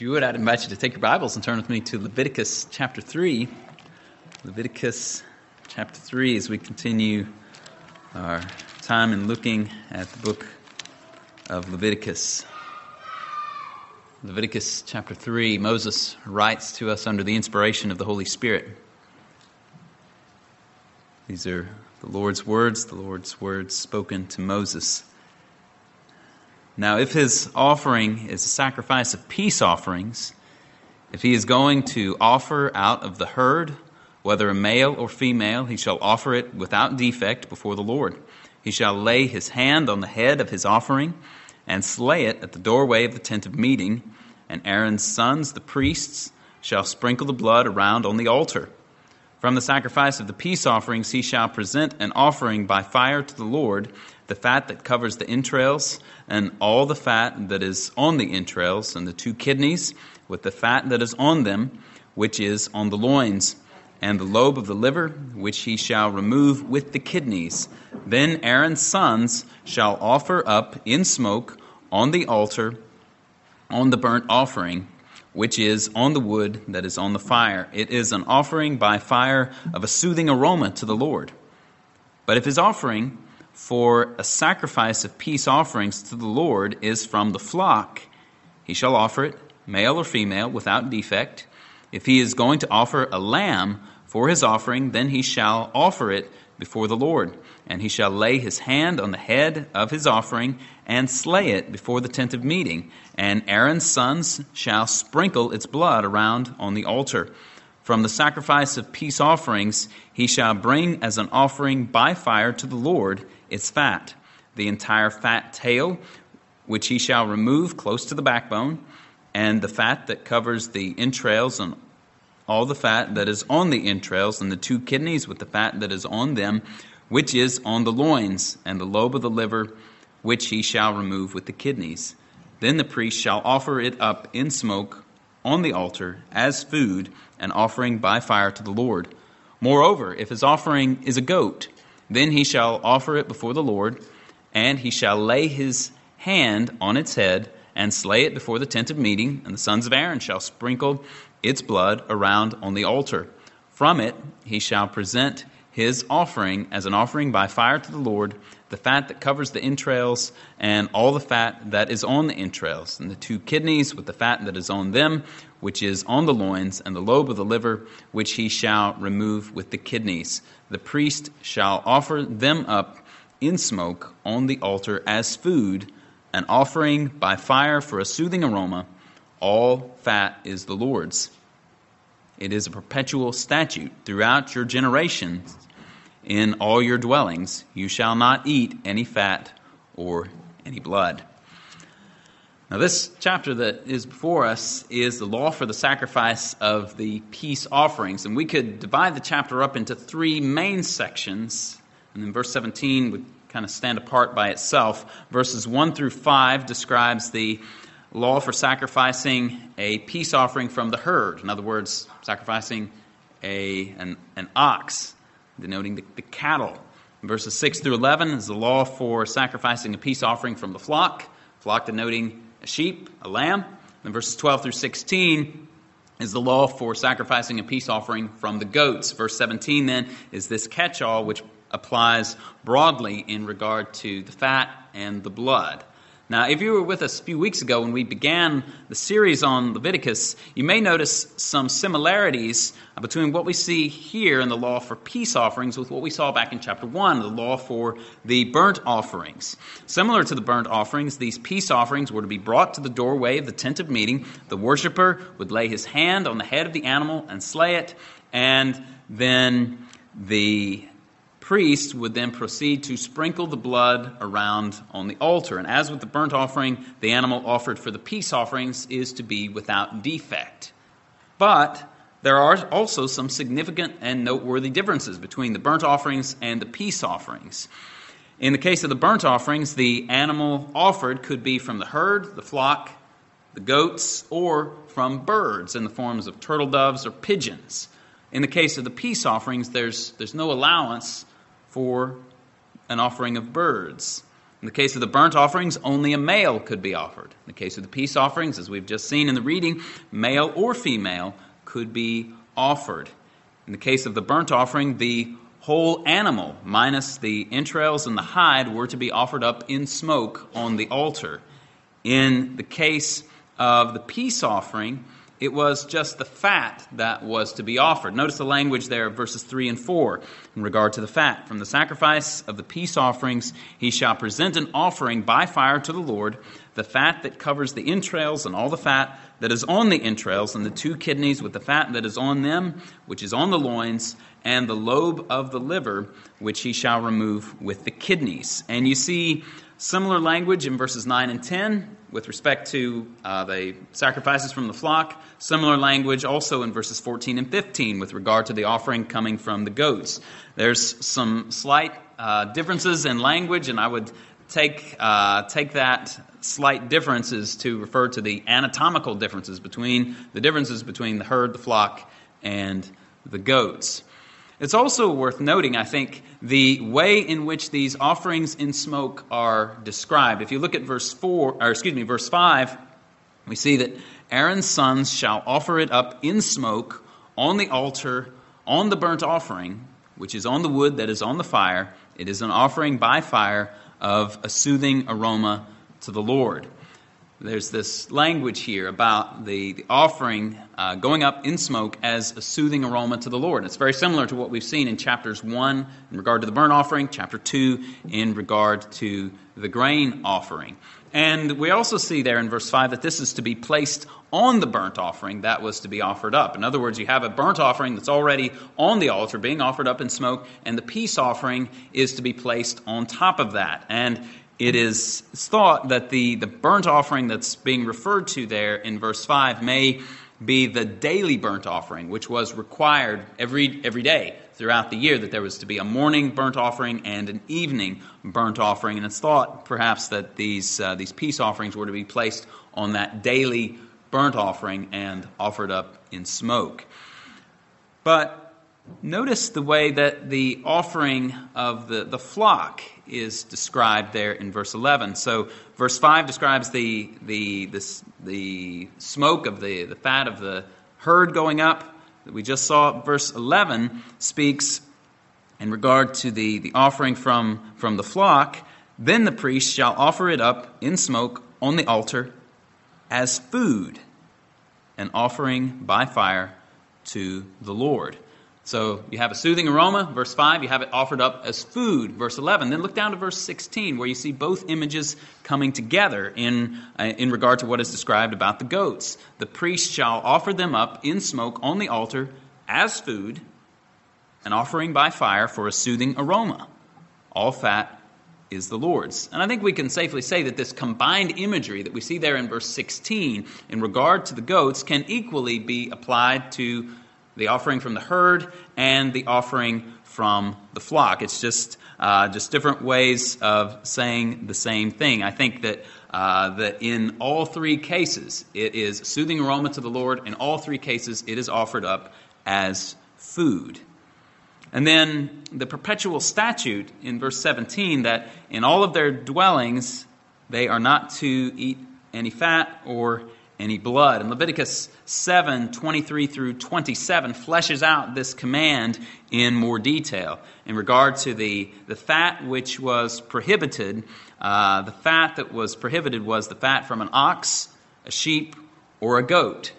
If you would, I'd invite you to take your Bibles and turn with me to Leviticus chapter 3. Leviticus chapter 3 as we continue our time in looking at the book of Leviticus. Leviticus chapter 3, Moses writes to us under the inspiration of the Holy Spirit. These are the Lord's words, the Lord's words spoken to Moses. Now, if his offering is a sacrifice of peace offerings, if he is going to offer out of the herd, whether a male or female, he shall offer it without defect before the Lord. He shall lay his hand on the head of his offering and slay it at the doorway of the tent of meeting, and Aaron's sons, the priests, shall sprinkle the blood around on the altar. From the sacrifice of the peace offerings he shall present an offering by fire to the Lord the fat that covers the entrails, and all the fat that is on the entrails, and the two kidneys, with the fat that is on them, which is on the loins, and the lobe of the liver, which he shall remove with the kidneys. Then Aaron's sons shall offer up in smoke on the altar on the burnt offering, which is on the wood that is on the fire. It is an offering by fire of a soothing aroma to the Lord. But if his offering for a sacrifice of peace offerings to the Lord is from the flock. He shall offer it, male or female, without defect. If he is going to offer a lamb for his offering, then he shall offer it before the Lord. And he shall lay his hand on the head of his offering and slay it before the tent of meeting. And Aaron's sons shall sprinkle its blood around on the altar. From the sacrifice of peace offerings he shall bring as an offering by fire to the Lord its fat, the entire fat tail, which he shall remove close to the backbone, and the fat that covers the entrails and all the fat that is on the entrails, and the two kidneys with the fat that is on them, which is on the loins, and the lobe of the liver, which he shall remove with the kidneys. Then the priest shall offer it up in smoke on the altar as food, an offering by fire to the Lord. Moreover, if his offering is a goat, then he shall offer it before the Lord, and he shall lay his hand on its head and slay it before the tent of meeting, and the sons of Aaron shall sprinkle its blood around on the altar. From it he shall present his offering as an offering by fire to the Lord, the fat that covers the entrails, and all the fat that is on the entrails, and the two kidneys with the fat that is on them, which is on the loins, and the lobe of the liver, which he shall remove with the kidneys. The priest shall offer them up in smoke on the altar as food, an offering by fire for a soothing aroma. All fat is the Lord's. It is a perpetual statute throughout your generations. In all your dwellings, you shall not eat any fat or any blood. Now, this chapter that is before us is the law for the sacrifice of the peace offerings. And we could divide the chapter up into three main sections. And then verse 17 would kind of stand apart by itself. Verses 1 through 5 describes the law for sacrificing a peace offering from the herd. In other words, sacrificing a, an, an ox, denoting the, the cattle. Verses 6 through 11 is the law for sacrificing a peace offering from the flock, flock denoting a sheep, a lamb. Then verses 12 through 16 is the law for sacrificing a peace offering from the goats. Verse 17 then is this catch all which applies broadly in regard to the fat and the blood. Now, if you were with us a few weeks ago when we began the series on Leviticus, you may notice some similarities uh, between what we see here in the law for peace offerings with what we saw back in chapter 1, the law for the burnt offerings. Similar to the burnt offerings, these peace offerings were to be brought to the doorway of the tent of meeting. The worshiper would lay his hand on the head of the animal and slay it, and then the priest would then proceed to sprinkle the blood around on the altar. And as with the burnt offering, the animal offered for the peace offerings is to be without defect. But there are also some significant and noteworthy differences between the burnt offerings and the peace offerings. In the case of the burnt offerings, the animal offered could be from the herd, the flock, the goats, or from birds in the forms of turtle doves or pigeons. In the case of the peace offerings, there's, there's no allowance for an offering of birds. In the case of the burnt offerings, only a male could be offered. In the case of the peace offerings, as we've just seen in the reading, male or female could be offered. In the case of the burnt offering, the whole animal, minus the entrails and the hide, were to be offered up in smoke on the altar. In the case of the peace offering, it was just the fat that was to be offered. Notice the language there of verses 3 and 4 in regard to the fat. From the sacrifice of the peace offerings, he shall present an offering by fire to the Lord, the fat that covers the entrails, and all the fat that is on the entrails, and the two kidneys with the fat that is on them, which is on the loins, and the lobe of the liver, which he shall remove with the kidneys. And you see similar language in verses 9 and 10 with respect to uh, the sacrifices from the flock. Similar language also in verses 14 and 15 with regard to the offering coming from the goats. There's some slight uh, differences in language, and I would take, uh, take that slight differences to refer to the anatomical differences between the differences between the herd, the flock, and the goats. It's also worth noting, I think, the way in which these offerings in smoke are described. If you look at verse 4, or excuse me, verse 5, we see that Aaron's sons shall offer it up in smoke on the altar, on the burnt offering, which is on the wood that is on the fire. It is an offering by fire of a soothing aroma to the Lord there's this language here about the, the offering uh, going up in smoke as a soothing aroma to the Lord. It's very similar to what we've seen in chapters 1 in regard to the burnt offering, chapter 2 in regard to the grain offering. And we also see there in verse 5 that this is to be placed on the burnt offering that was to be offered up. In other words, you have a burnt offering that's already on the altar being offered up in smoke, and the peace offering is to be placed on top of that. And it is thought that the, the burnt offering that's being referred to there in verse 5 may be the daily burnt offering, which was required every, every day throughout the year, that there was to be a morning burnt offering and an evening burnt offering. And it's thought perhaps that these, uh, these peace offerings were to be placed on that daily burnt offering and offered up in smoke. But Notice the way that the offering of the, the flock is described there in verse 11. So, verse 5 describes the, the, the, the smoke of the, the fat of the herd going up that we just saw. Verse 11 speaks in regard to the, the offering from, from the flock. Then the priest shall offer it up in smoke on the altar as food, an offering by fire to the Lord. So you have a soothing aroma, verse 5, you have it offered up as food, verse 11. Then look down to verse 16, where you see both images coming together in, uh, in regard to what is described about the goats. The priest shall offer them up in smoke on the altar as food, an offering by fire for a soothing aroma. All fat is the Lord's. And I think we can safely say that this combined imagery that we see there in verse 16 in regard to the goats can equally be applied to the offering from the herd and the offering from the flock. It's just uh, just different ways of saying the same thing. I think that uh, that in all three cases it is soothing aroma to the Lord. In all three cases, it is offered up as food. And then the perpetual statute in verse 17 that in all of their dwellings they are not to eat any fat or any blood. And Leviticus 7 23 through 27 fleshes out this command in more detail. In regard to the, the fat which was prohibited, uh, the fat that was prohibited was the fat from an ox, a sheep, or a goat,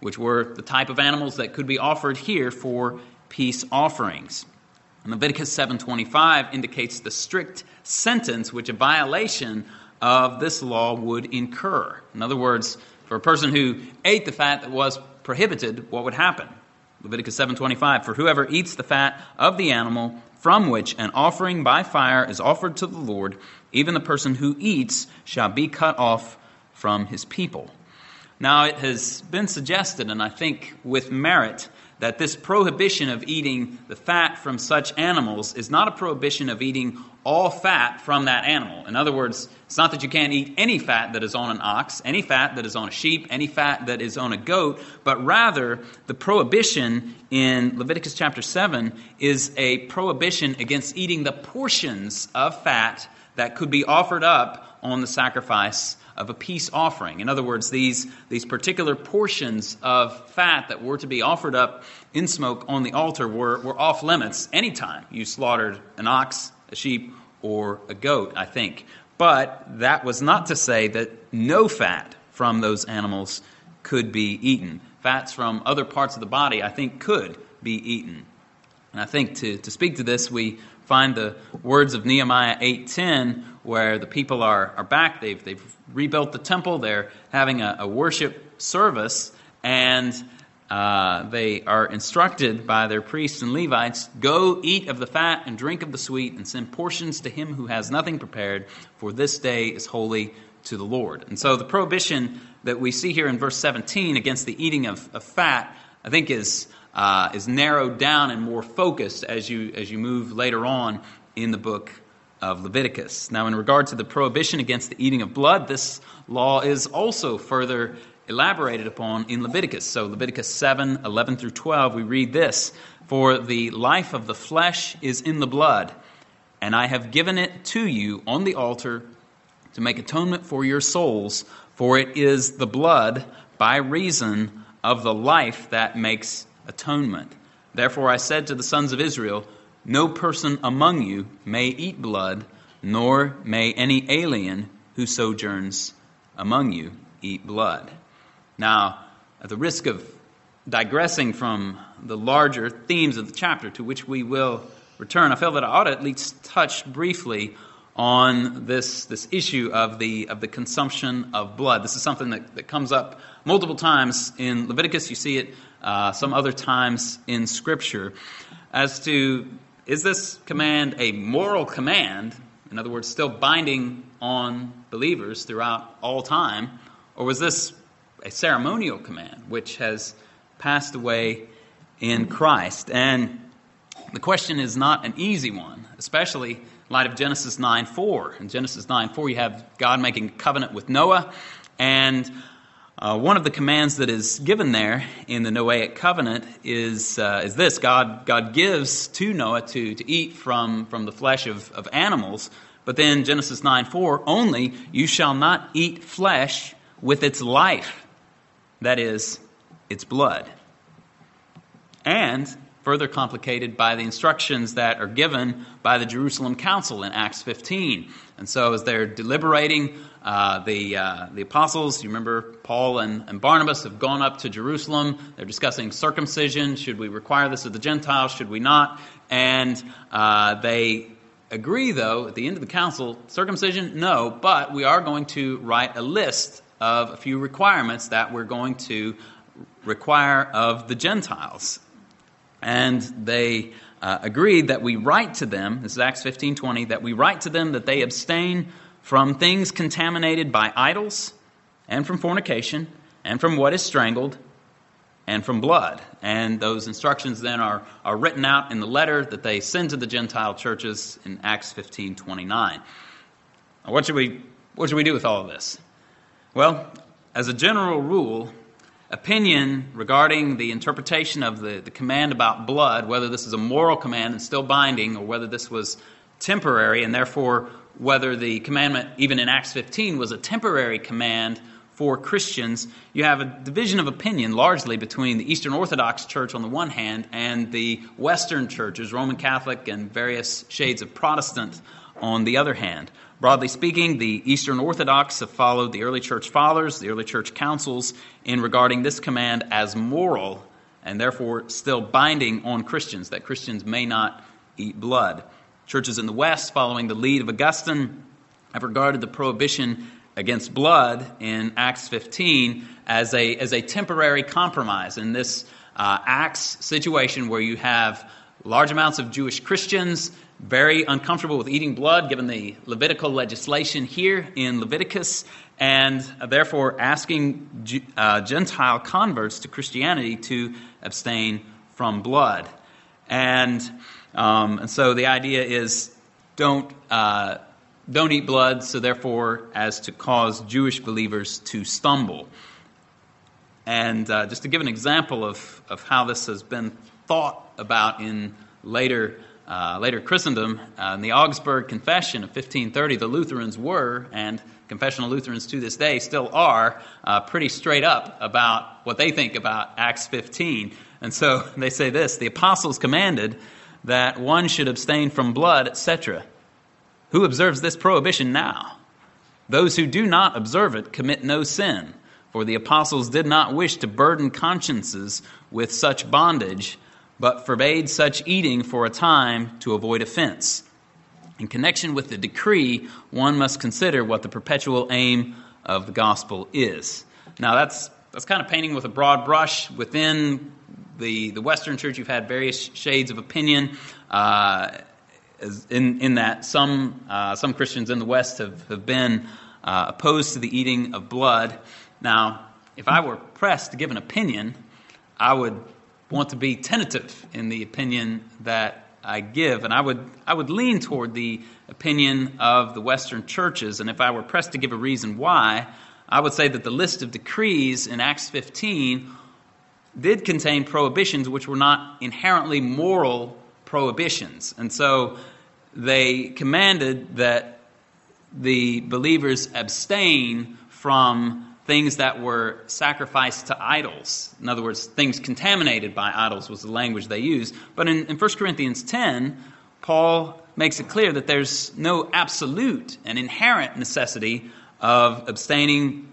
which were the type of animals that could be offered here for peace offerings. And Leviticus 7:25 indicates the strict sentence which a violation of this law would incur. In other words, for a person who ate the fat that was prohibited, what would happen? Leviticus 7:25 For whoever eats the fat of the animal from which an offering by fire is offered to the Lord, even the person who eats shall be cut off from his people. Now it has been suggested and I think with merit that this prohibition of eating the fat from such animals is not a prohibition of eating all fat from that animal. In other words, it's not that you can't eat any fat that is on an ox, any fat that is on a sheep, any fat that is on a goat, but rather the prohibition in Leviticus chapter 7 is a prohibition against eating the portions of fat that could be offered up on the sacrifice of a peace offering. In other words, these, these particular portions of fat that were to be offered up in smoke on the altar were, were off limits anytime you slaughtered an ox, a sheep, or a goat, I think. But that was not to say that no fat from those animals could be eaten. Fats from other parts of the body, I think, could be eaten. And I think to, to speak to this, we find the words of Nehemiah 8.10, where the people are, are back. They've, they've rebuilt the temple. They're having a, a worship service. And uh, they are instructed by their priests and Levites go eat of the fat and drink of the sweet, and send portions to him who has nothing prepared, for this day is holy to the Lord. And so the prohibition that we see here in verse 17 against the eating of, of fat, I think, is, uh, is narrowed down and more focused as you, as you move later on in the book of Leviticus. Now, in regard to the prohibition against the eating of blood, this law is also further elaborated upon in Leviticus. So, Leviticus 7 11 through 12, we read this For the life of the flesh is in the blood, and I have given it to you on the altar to make atonement for your souls, for it is the blood by reason of the life that makes atonement. Therefore, I said to the sons of Israel, No person among you may eat blood, nor may any alien who sojourns among you eat blood. Now, at the risk of digressing from the larger themes of the chapter to which we will return, I feel that I ought to at least touch briefly on this, this issue of the, of the consumption of blood. This is something that, that comes up multiple times in Leviticus. You see it uh, some other times in Scripture. As to, is this command a moral command? In other words, still binding on believers throughout all time? Or was this a ceremonial command, which has passed away in Christ. And the question is not an easy one, especially in light of Genesis 9 4. In Genesis 9 4, you have God making covenant with Noah, and uh, one of the commands that is given there in the Noahic covenant is, uh, is this God, God gives to Noah to, to eat from, from the flesh of, of animals. But then Genesis 9 4, only you shall not eat flesh with its life that is, its blood. And further complicated by the instructions that are given by the Jerusalem Council in Acts 15. And so, as they're deliberating, uh, the, uh, the apostles, you remember Paul and, and Barnabas have gone up to Jerusalem. They're discussing circumcision. Should we require this of the Gentiles? Should we not? And uh, they agree, though, at the end of the council circumcision, no, but we are going to write a list of a few requirements that we're going to require of the Gentiles. And they uh, agreed that we write to them, this is Acts 15:20, that we write to them that they abstain from things contaminated by idols, and from fornication, and from what is strangled, and from blood. And those instructions then are, are written out in the letter that they send to the Gentile churches in Acts 15:29. Now, what should we what should we do with all of this? Well, as a general rule, opinion regarding the interpretation of the, the command about blood, whether this is a moral command and still binding, or whether this was temporary, and therefore whether the commandment, even in Acts 15, was a temporary command for Christians, you have a division of opinion largely between the Eastern Orthodox Church on the one hand and the Western churches, Roman Catholic and various shades of Protestant on the other hand. Broadly speaking, the Eastern Orthodox have followed the early church fathers, the early church councils, in regarding this command as moral and therefore still binding on Christians, that Christians may not eat blood. Churches in the West, following the lead of Augustine, have regarded the prohibition against blood in Acts 15 as a, as a temporary compromise in this uh, Acts situation where you have large amounts of Jewish Christians very uncomfortable with eating blood given the Levitical legislation here in Leviticus, and therefore asking uh, Gentile converts to Christianity to abstain from blood. And, um, and so the idea is don't, uh, don't eat blood, so therefore, as to cause Jewish believers to stumble. And uh, just to give an example of, of how this has been thought about in later uh, later Christendom, uh, in the Augsburg Confession of 1530, the Lutherans were, and confessional Lutherans to this day still are, uh, pretty straight up about what they think about Acts 15. And so they say this the apostles commanded that one should abstain from blood, etc. Who observes this prohibition now? Those who do not observe it commit no sin, for the apostles did not wish to burden consciences with such bondage, but forbade such eating for a time to avoid offense. In connection with the decree, one must consider what the perpetual aim of the gospel is. Now, that's, that's kind of painting with a broad brush. Within the, the Western church, you've had various shades of opinion. Uh, in, in that some, uh, some Christians in the West have, have been uh, opposed to the eating of blood. Now, if I were pressed to give an opinion, I would want to be tentative in the opinion that I give, and I would, I would lean toward the opinion of the Western churches. And if I were pressed to give a reason why, I would say that the list of decrees in Acts 15 did contain prohibitions which were not inherently moral prohibitions. And so they commanded that the believers abstain from things that were sacrificed to idols. In other words, things contaminated by idols was the language they used. But in, in 1 Corinthians 10, Paul makes it clear that there's no absolute and inherent necessity of abstaining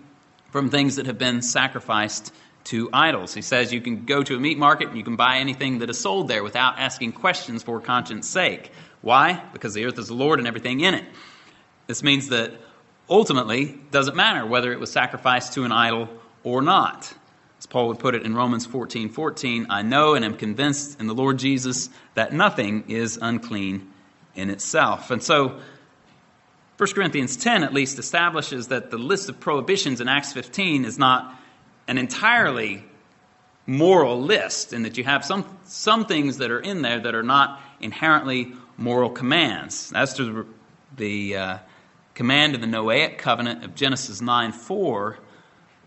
from things that have been sacrificed to idols. He says you can go to a meat market and you can buy anything that is sold there without asking questions for conscience sake. Why? Because the earth is the Lord and everything in it. This means that ultimately doesn't matter whether it was sacrificed to an idol or not. As Paul would put it in Romans 14 14, I know and am convinced in the Lord Jesus that nothing is unclean in itself. And so 1 Corinthians 10 at least establishes that the list of prohibitions in Acts 15 is not an entirely moral list, and that you have some, some things that are in there that are not inherently moral commands. As to the, the uh, command of the Noahic covenant of Genesis 9 4,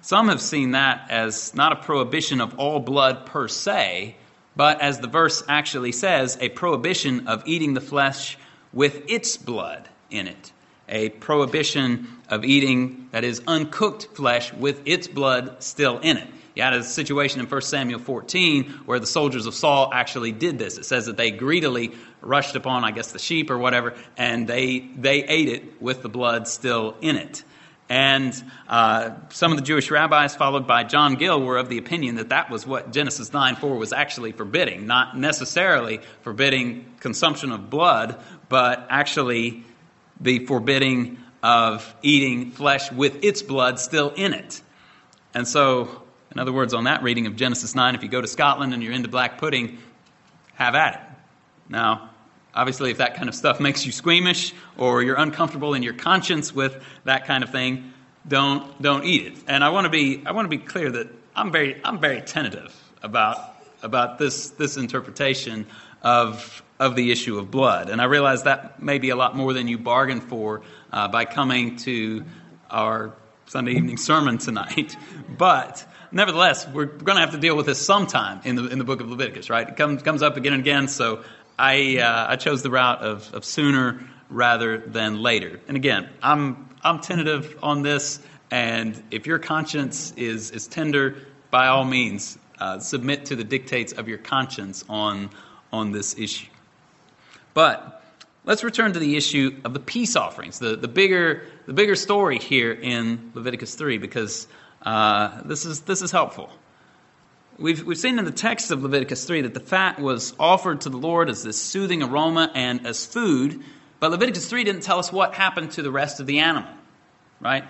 some have seen that as not a prohibition of all blood per se, but as the verse actually says, a prohibition of eating the flesh with its blood in it a prohibition of eating, that is, uncooked flesh with its blood still in it. You had a situation in 1 Samuel 14 where the soldiers of Saul actually did this. It says that they greedily rushed upon, I guess, the sheep or whatever, and they, they ate it with the blood still in it. And uh, some of the Jewish rabbis, followed by John Gill, were of the opinion that that was what Genesis 9 4 was actually forbidding. Not necessarily forbidding consumption of blood, but actually the forbidding of eating flesh with its blood still in it. And so, in other words, on that reading of Genesis 9, if you go to Scotland and you're into black pudding, have at it. Now, obviously, if that kind of stuff makes you squeamish or you're uncomfortable in your conscience with that kind of thing, don't don't eat it. And I want to be I want to be clear that I'm very I'm very tentative about about this this interpretation of of the issue of blood. And I realize that may be a lot more than you bargained for uh, by coming to our Sunday evening sermon tonight. But nevertheless, we're going to have to deal with this sometime in the, in the book of Leviticus, right? It comes, comes up again and again. So I, uh, I chose the route of, of sooner rather than later. And again, I'm, I'm tentative on this. And if your conscience is, is tender, by all means, uh, submit to the dictates of your conscience on, on this issue. But let's return to the issue of the peace offerings, the, the, bigger, the bigger story here in Leviticus 3, because uh, this, is, this is helpful. We've, we've seen in the text of Leviticus 3 that the fat was offered to the Lord as this soothing aroma and as food, but Leviticus 3 didn't tell us what happened to the rest of the animal, right?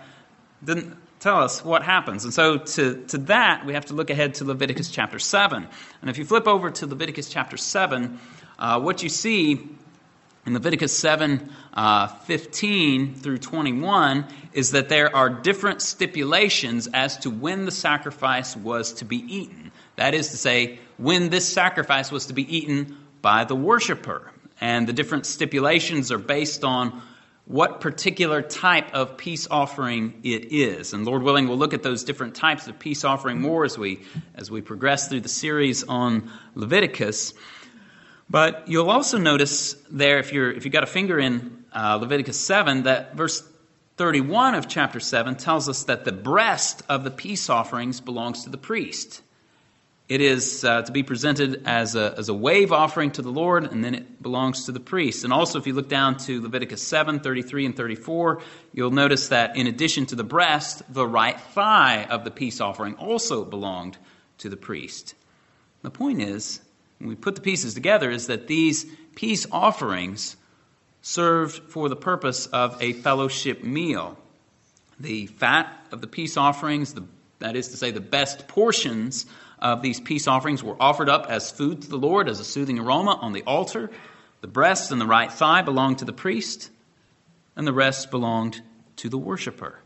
Didn't tell us what happens. And so to, to that, we have to look ahead to Leviticus chapter 7. And if you flip over to Leviticus chapter 7, uh, what you see in Leviticus 7 uh, 15 through 21 is that there are different stipulations as to when the sacrifice was to be eaten. That is to say, when this sacrifice was to be eaten by the worshiper. And the different stipulations are based on what particular type of peace offering it is. And Lord willing, we'll look at those different types of peace offering more as we, as we progress through the series on Leviticus. But you'll also notice there, if, you're, if you've got a finger in uh, Leviticus 7, that verse 31 of chapter 7 tells us that the breast of the peace offerings belongs to the priest. It is uh, to be presented as a, as a wave offering to the Lord, and then it belongs to the priest. And also, if you look down to Leviticus 7 33 and 34, you'll notice that in addition to the breast, the right thigh of the peace offering also belonged to the priest. The point is, when we put the pieces together, is that these peace offerings served for the purpose of a fellowship meal. The fat of the peace offerings, the, that is to say, the best portions of these peace offerings were offered up as food to the Lord, as a soothing aroma on the altar. The breast and the right thigh belonged to the priest, and the rest belonged to the worshiper.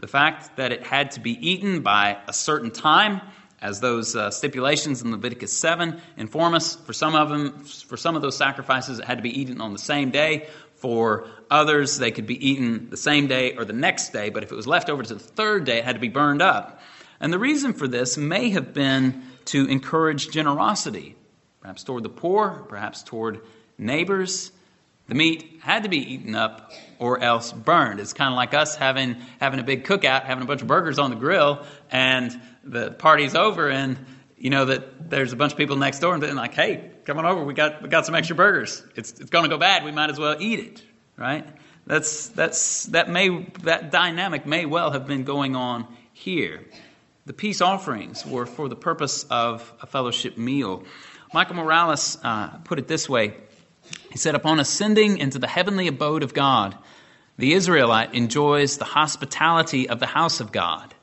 The fact that it had to be eaten by a certain time, as those uh, stipulations in Leviticus 7 inform us, for some of them, for some of those sacrifices, it had to be eaten on the same day. For others, they could be eaten the same day or the next day, but if it was left over to the third day, it had to be burned up. And the reason for this may have been to encourage generosity, perhaps toward the poor, perhaps toward neighbors. The meat had to be eaten up or else burned. It's kind of like us having, having a big cookout, having a bunch of burgers on the grill, and the party's over, and you know that there's a bunch of people next door, and they're like, hey, come on over, we got, we got some extra burgers. It's, it's going to go bad, we might as well eat it, right? That's, that's, that, may, that dynamic may well have been going on here. The peace offerings were for the purpose of a fellowship meal. Michael Morales uh, put it this way He said, Upon ascending into the heavenly abode of God, the Israelite enjoys the hospitality of the house of God.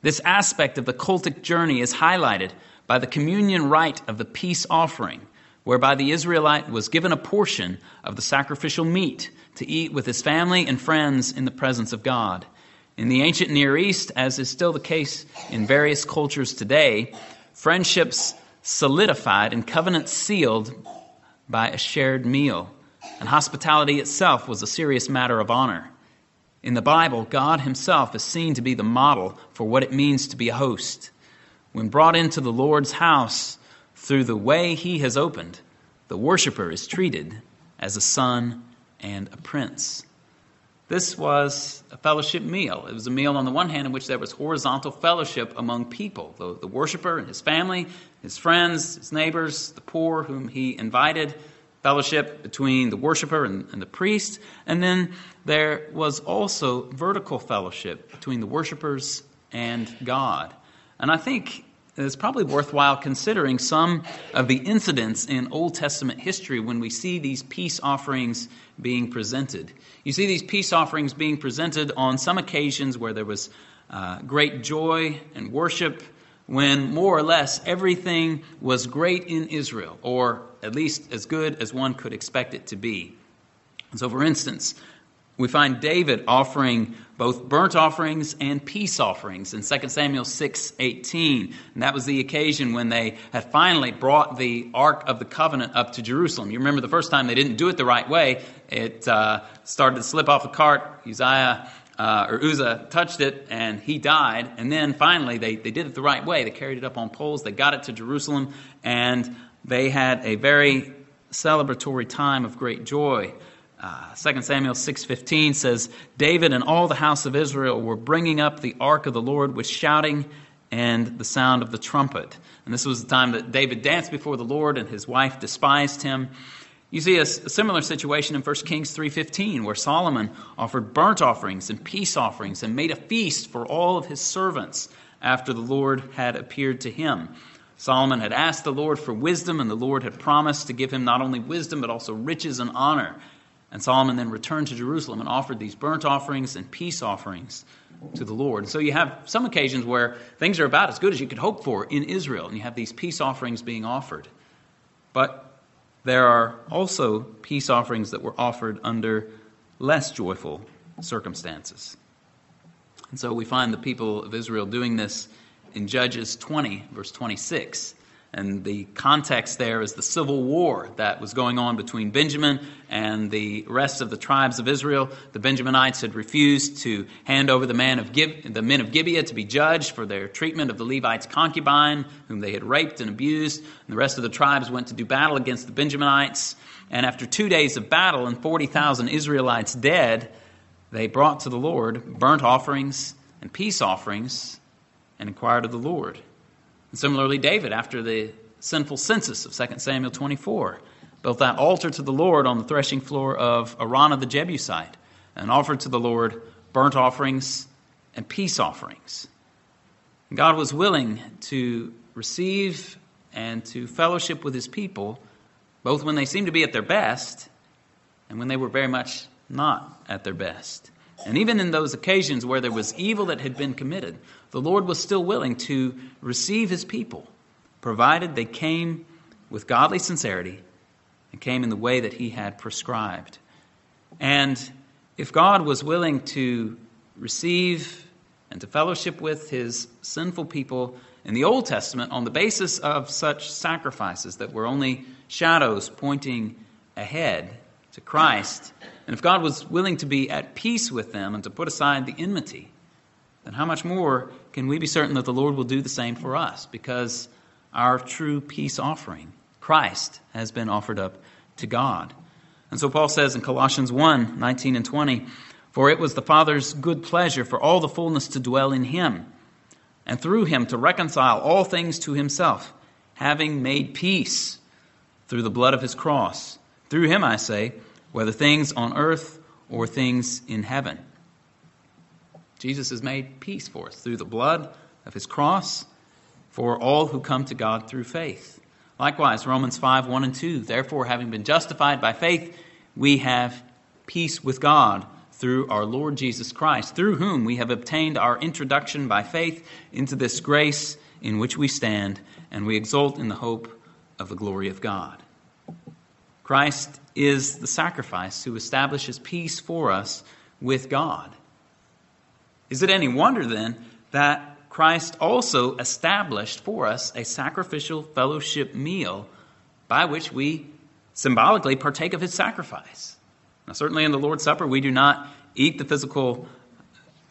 This aspect of the cultic journey is highlighted by the communion rite of the peace offering, whereby the Israelite was given a portion of the sacrificial meat to eat with his family and friends in the presence of God. In the ancient Near East, as is still the case in various cultures today, friendships solidified and covenants sealed by a shared meal. And hospitality itself was a serious matter of honor. In the Bible, God Himself is seen to be the model for what it means to be a host. When brought into the Lord's house through the way He has opened, the worshiper is treated as a son and a prince. This was a fellowship meal. It was a meal, on the one hand, in which there was horizontal fellowship among people the, the worshiper and his family, his friends, his neighbors, the poor whom he invited, fellowship between the worshiper and, and the priest. And then there was also vertical fellowship between the worshipers and God. And I think it's probably worthwhile considering some of the incidents in Old Testament history when we see these peace offerings being presented. You see these peace offerings being presented on some occasions where there was uh, great joy and worship, when more or less everything was great in Israel, or at least as good as one could expect it to be. So, for instance, we find David offering both burnt offerings and peace offerings in 2 Samuel 6:18. And that was the occasion when they had finally brought the Ark of the Covenant up to Jerusalem. You remember the first time they didn't do it the right way. It uh, started to slip off the cart. Uzziah uh, or Uzzah touched it and he died. And then finally they, they did it the right way. They carried it up on poles. They got it to Jerusalem and they had a very celebratory time of great joy. Uh, 2 Samuel 6:15 says David and all the house of Israel were bringing up the ark of the Lord with shouting and the sound of the trumpet. And this was the time that David danced before the Lord and his wife despised him. You see a, a similar situation in 1 Kings 3:15 where Solomon offered burnt offerings and peace offerings and made a feast for all of his servants after the Lord had appeared to him. Solomon had asked the Lord for wisdom and the Lord had promised to give him not only wisdom but also riches and honor. And Solomon then returned to Jerusalem and offered these burnt offerings and peace offerings to the Lord. And so you have some occasions where things are about as good as you could hope for in Israel, and you have these peace offerings being offered. But there are also peace offerings that were offered under less joyful circumstances. And so we find the people of Israel doing this in Judges 20, verse 26. And the context there is the civil war that was going on between Benjamin and the rest of the tribes of Israel. The Benjaminites had refused to hand over the, man of Gib- the men of Gibeah to be judged for their treatment of the Levite's concubine, whom they had raped and abused. And the rest of the tribes went to do battle against the Benjaminites. And after two days of battle and 40,000 Israelites dead, they brought to the Lord burnt offerings and peace offerings and inquired of the Lord. And similarly, David, after the sinful census of 2 Samuel 24, built that altar to the Lord on the threshing floor of Araunah the Jebusite and offered to the Lord burnt offerings and peace offerings. God was willing to receive and to fellowship with his people, both when they seemed to be at their best and when they were very much not at their best. And even in those occasions where there was evil that had been committed, the Lord was still willing to receive his people, provided they came with godly sincerity and came in the way that he had prescribed. And if God was willing to receive and to fellowship with his sinful people in the Old Testament on the basis of such sacrifices that were only shadows pointing ahead to Christ, and if God was willing to be at peace with them and to put aside the enmity, then how much more can we be certain that the Lord will do the same for us? Because our true peace offering, Christ, has been offered up to God. And so Paul says in Colossians 1 19 and 20, For it was the Father's good pleasure for all the fullness to dwell in him, and through him to reconcile all things to himself, having made peace through the blood of his cross. Through him, I say, whether things on earth or things in heaven. Jesus has made peace for us through the blood of his cross for all who come to God through faith. Likewise, Romans 5 1 and 2. Therefore, having been justified by faith, we have peace with God through our Lord Jesus Christ, through whom we have obtained our introduction by faith into this grace in which we stand, and we exult in the hope of the glory of God. Christ is the sacrifice who establishes peace for us with God. Is it any wonder then that Christ also established for us a sacrificial fellowship meal by which we symbolically partake of his sacrifice? Now, certainly in the Lord's Supper, we do not eat the physical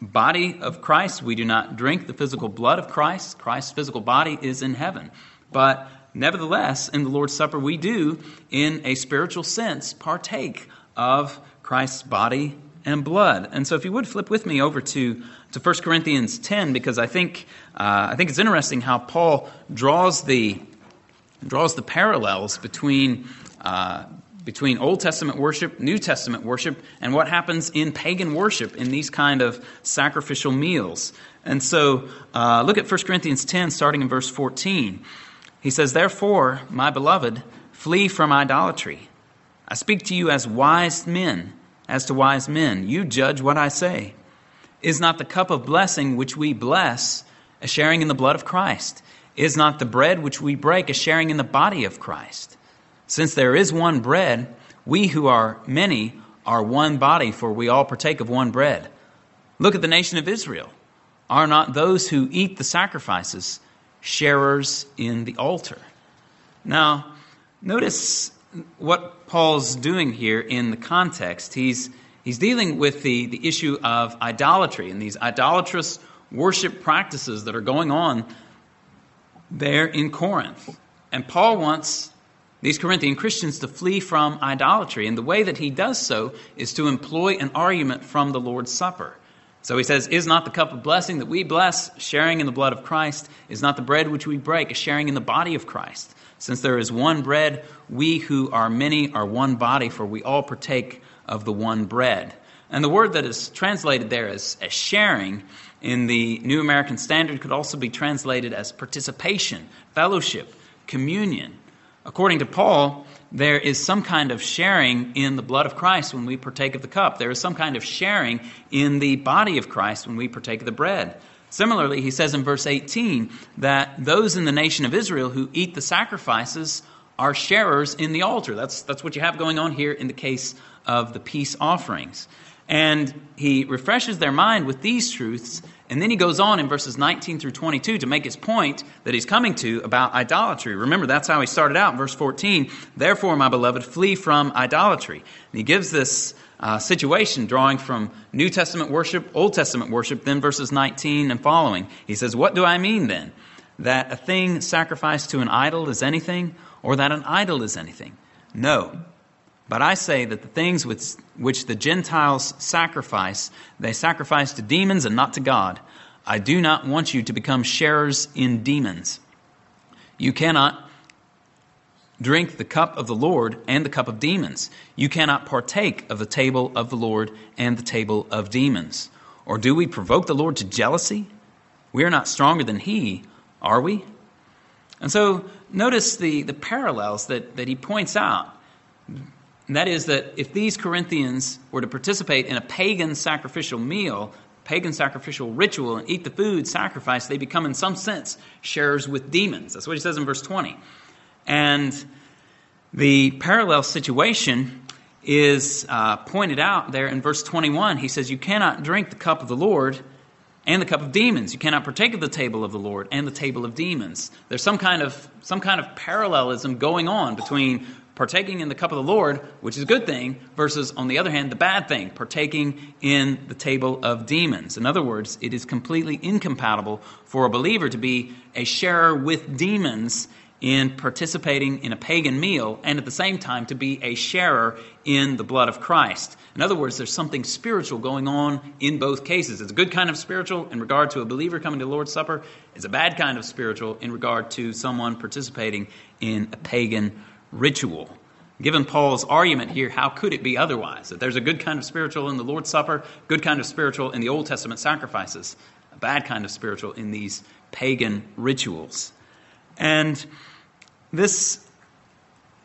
body of Christ, we do not drink the physical blood of Christ. Christ's physical body is in heaven. But Nevertheless, in the Lord's Supper, we do, in a spiritual sense, partake of Christ's body and blood. And so, if you would flip with me over to, to 1 Corinthians 10, because I think, uh, I think it's interesting how Paul draws the, draws the parallels between, uh, between Old Testament worship, New Testament worship, and what happens in pagan worship in these kind of sacrificial meals. And so, uh, look at 1 Corinthians 10, starting in verse 14. He says, Therefore, my beloved, flee from idolatry. I speak to you as wise men, as to wise men. You judge what I say. Is not the cup of blessing which we bless a sharing in the blood of Christ? Is not the bread which we break a sharing in the body of Christ? Since there is one bread, we who are many are one body, for we all partake of one bread. Look at the nation of Israel. Are not those who eat the sacrifices sharers in the altar. Now, notice what Paul's doing here in the context. He's, he's dealing with the, the issue of idolatry and these idolatrous worship practices that are going on there in Corinth. And Paul wants these Corinthian Christians to flee from idolatry. And the way that he does so is to employ an argument from the Lord's Supper. So he says, Is not the cup of blessing that we bless, sharing in the blood of Christ? Is not the bread which we break, a sharing in the body of Christ? Since there is one bread, we who are many are one body, for we all partake of the one bread. And the word that is translated there as, as sharing in the New American Standard could also be translated as participation, fellowship, communion. According to Paul, there is some kind of sharing in the blood of Christ when we partake of the cup. There is some kind of sharing in the body of Christ when we partake of the bread. Similarly, he says in verse 18 that those in the nation of Israel who eat the sacrifices are sharers in the altar. That's, that's what you have going on here in the case of the peace offerings. And he refreshes their mind with these truths And then he goes on in verses 19 through 22 to make his point that he's coming to about idolatry. Remember, that's how he started out in verse 14. Therefore, my beloved, flee from idolatry. And he gives this uh, situation drawing from New Testament worship, Old Testament worship, then verses 19 and following. He says, What do I mean then? That a thing sacrificed to an idol is anything, or that an idol is anything? No. But I say that the things which, which the Gentiles sacrifice, they sacrifice to demons and not to God. I do not want you to become sharers in demons. You cannot drink the cup of the Lord and the cup of demons. You cannot partake of the table of the Lord and the table of demons. Or do we provoke the Lord to jealousy? We are not stronger than He, are we? And so notice the, the parallels that, that he points out. And that is that if these Corinthians were to participate in a pagan sacrificial meal, pagan sacrificial ritual, and eat the food sacrificed, they become, in some sense, sharers with demons. That's what he says in verse 20. And the parallel situation is uh, pointed out there in verse 21. He says, You cannot drink the cup of the Lord and the cup of demons. You cannot partake of the table of the Lord and the table of demons. There's some kind of, some kind of parallelism going on between partaking in the cup of the Lord, which is a good thing, versus, on the other hand, the bad thing, partaking in the table of demons. In other words, it is completely incompatible for a believer to be a sharer with demons in participating in a pagan meal and at the same time to be a sharer in the blood of Christ. In other words, there's something spiritual going on in both cases. It's a good kind of spiritual in regard to a believer coming to the Lord's Supper, it's a bad kind of spiritual in regard to someone participating in a pagan ritual. Given Paul's argument here, how could it be otherwise? That there's a good kind of spiritual in the Lord's Supper, good kind of spiritual in the Old Testament sacrifices, a bad kind of spiritual in these pagan rituals. And this,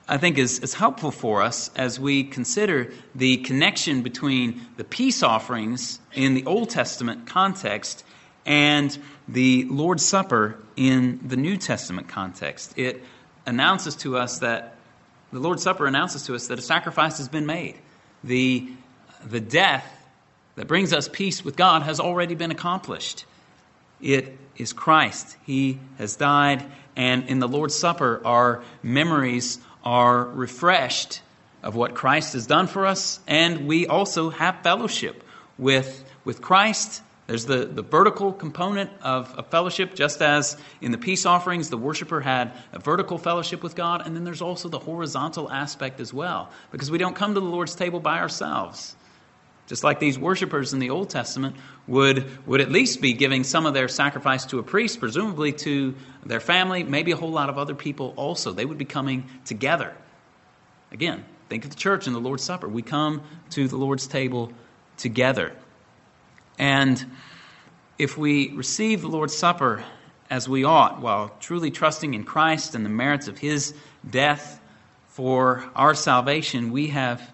I think, is, is helpful for us as we consider the connection between the peace offerings in the Old Testament context and the Lord's Supper in the New Testament context. It announces to us that the Lord's Supper announces to us that a sacrifice has been made. The, the death that brings us peace with God has already been accomplished. It is Christ. He has died, and in the Lord's Supper, our memories are refreshed of what Christ has done for us, and we also have fellowship with, with Christ there's the, the vertical component of, of fellowship, just as in the peace offerings, the worshiper had a vertical fellowship with God, and then there's also the horizontal aspect as well, because we don't come to the Lord's table by ourselves. Just like these worshipers in the Old Testament would, would at least be giving some of their sacrifice to a priest, presumably to their family, maybe a whole lot of other people also. They would be coming together. Again, think of the church and the Lord's Supper. We come to the Lord's table together. And if we receive the Lord's Supper as we ought, while truly trusting in Christ and the merits of his death for our salvation, we have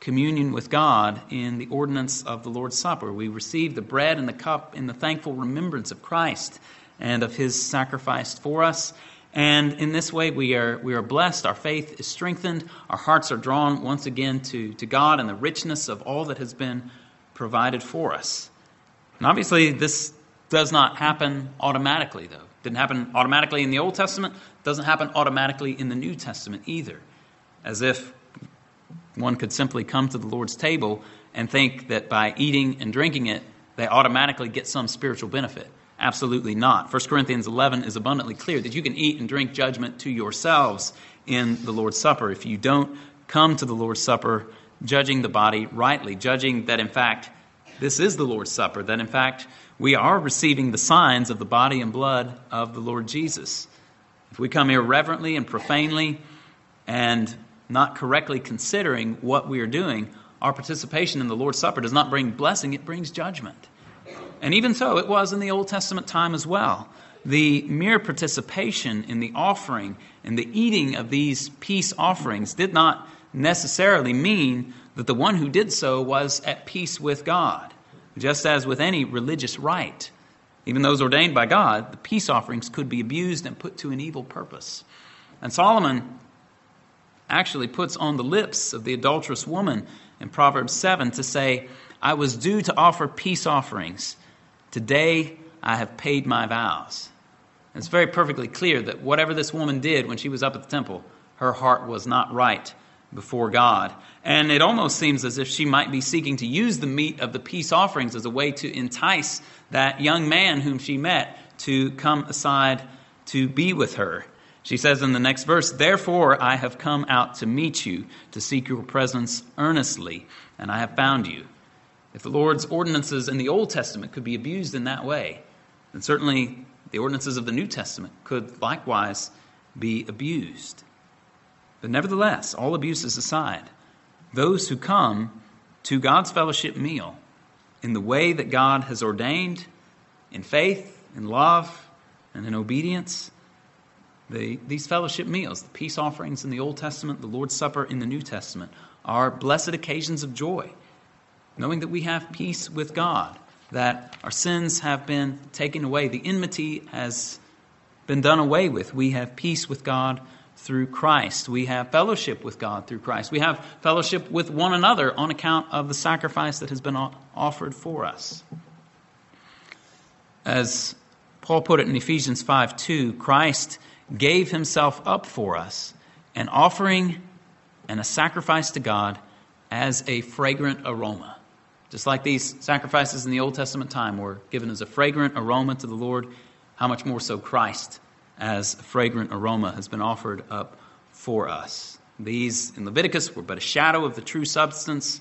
communion with God in the ordinance of the Lord's Supper. We receive the bread and the cup in the thankful remembrance of Christ and of his sacrifice for us. And in this way, we are, we are blessed. Our faith is strengthened. Our hearts are drawn once again to, to God and the richness of all that has been provided for us. And obviously, this does not happen automatically, though. Didn't happen automatically in the Old Testament, doesn't happen automatically in the New Testament either. As if one could simply come to the Lord's table and think that by eating and drinking it, they automatically get some spiritual benefit. Absolutely not. 1 Corinthians 11 is abundantly clear that you can eat and drink judgment to yourselves in the Lord's Supper if you don't come to the Lord's Supper judging the body rightly, judging that in fact this is the Lord's Supper, that in fact we are receiving the signs of the body and blood of the Lord Jesus. If we come irreverently and profanely and not correctly considering what we are doing, our participation in the Lord's Supper does not bring blessing, it brings judgment. And even so, it was in the Old Testament time as well. The mere participation in the offering and the eating of these peace offerings did not necessarily mean that the one who did so was at peace with God. Just as with any religious rite, even those ordained by God, the peace offerings could be abused and put to an evil purpose. And Solomon actually puts on the lips of the adulterous woman in Proverbs 7 to say, I was due to offer peace offerings, Today I have paid my vows. It's very perfectly clear that whatever this woman did when she was up at the temple, her heart was not right before God. And it almost seems as if she might be seeking to use the meat of the peace offerings as a way to entice that young man whom she met to come aside to be with her. She says in the next verse, Therefore I have come out to meet you, to seek your presence earnestly, and I have found you. If the Lord's ordinances in the Old Testament could be abused in that way, then certainly the ordinances of the New Testament could likewise be abused. But nevertheless, all abuses aside, those who come to God's fellowship meal in the way that God has ordained, in faith, in love, and in obedience, the, these fellowship meals, the peace offerings in the Old Testament, the Lord's Supper in the New Testament, are blessed occasions of joy, knowing that we have peace with God, that our sins have been taken away, the enmity has been done away with. We have peace with God through Christ. We have fellowship with God through Christ. We have fellowship with one another on account of the sacrifice that has been offered for us. As Paul put it in Ephesians 5 2, Christ gave himself up for us, an offering and a sacrifice to God as a fragrant aroma. Just like these sacrifices in the Old Testament time were given as a fragrant aroma to the Lord, how much more so Christ as a fragrant aroma has been offered up for us. These in Leviticus were but a shadow of the true substance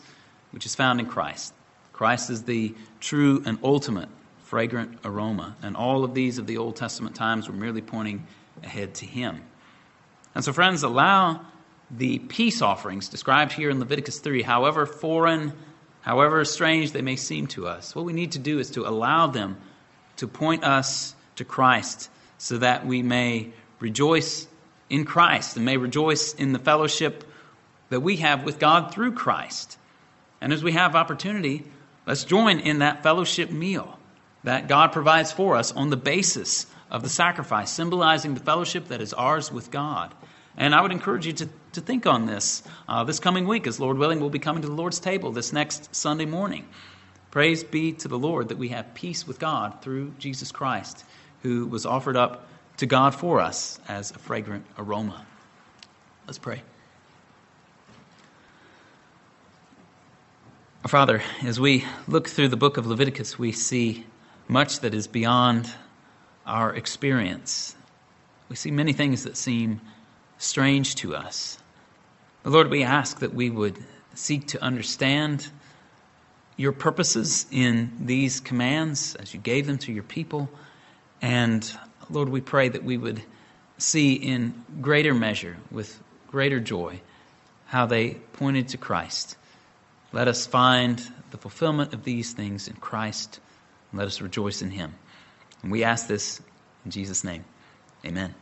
which is found in Christ. Christ is the true and ultimate fragrant aroma, and all of these of the Old Testament times were merely pointing ahead to Him. And so, friends, allow the peace offerings described here in Leviticus 3, however foreign, however strange they may seem to us, what we need to do is to allow them to point us to Christ so that we may rejoice in Christ and may rejoice in the fellowship that we have with God through Christ. And as we have opportunity, let's join in that fellowship meal that God provides for us on the basis of the sacrifice, symbolizing the fellowship that is ours with God. And I would encourage you to, to think on this uh, this coming week, as Lord willing, we'll be coming to the Lord's table this next Sunday morning. Praise be to the Lord that we have peace with God through Jesus Christ who was offered up to God for us as a fragrant aroma. Let's pray. Our Father, as we look through the book of Leviticus, we see much that is beyond our experience. We see many things that seem strange to us. Lord, we ask that we would seek to understand your purposes in these commands as you gave them to your people. And Lord, we pray that we would see in greater measure, with greater joy, how they pointed to Christ. Let us find the fulfillment of these things in Christ. And let us rejoice in Him. And we ask this in Jesus' name. Amen.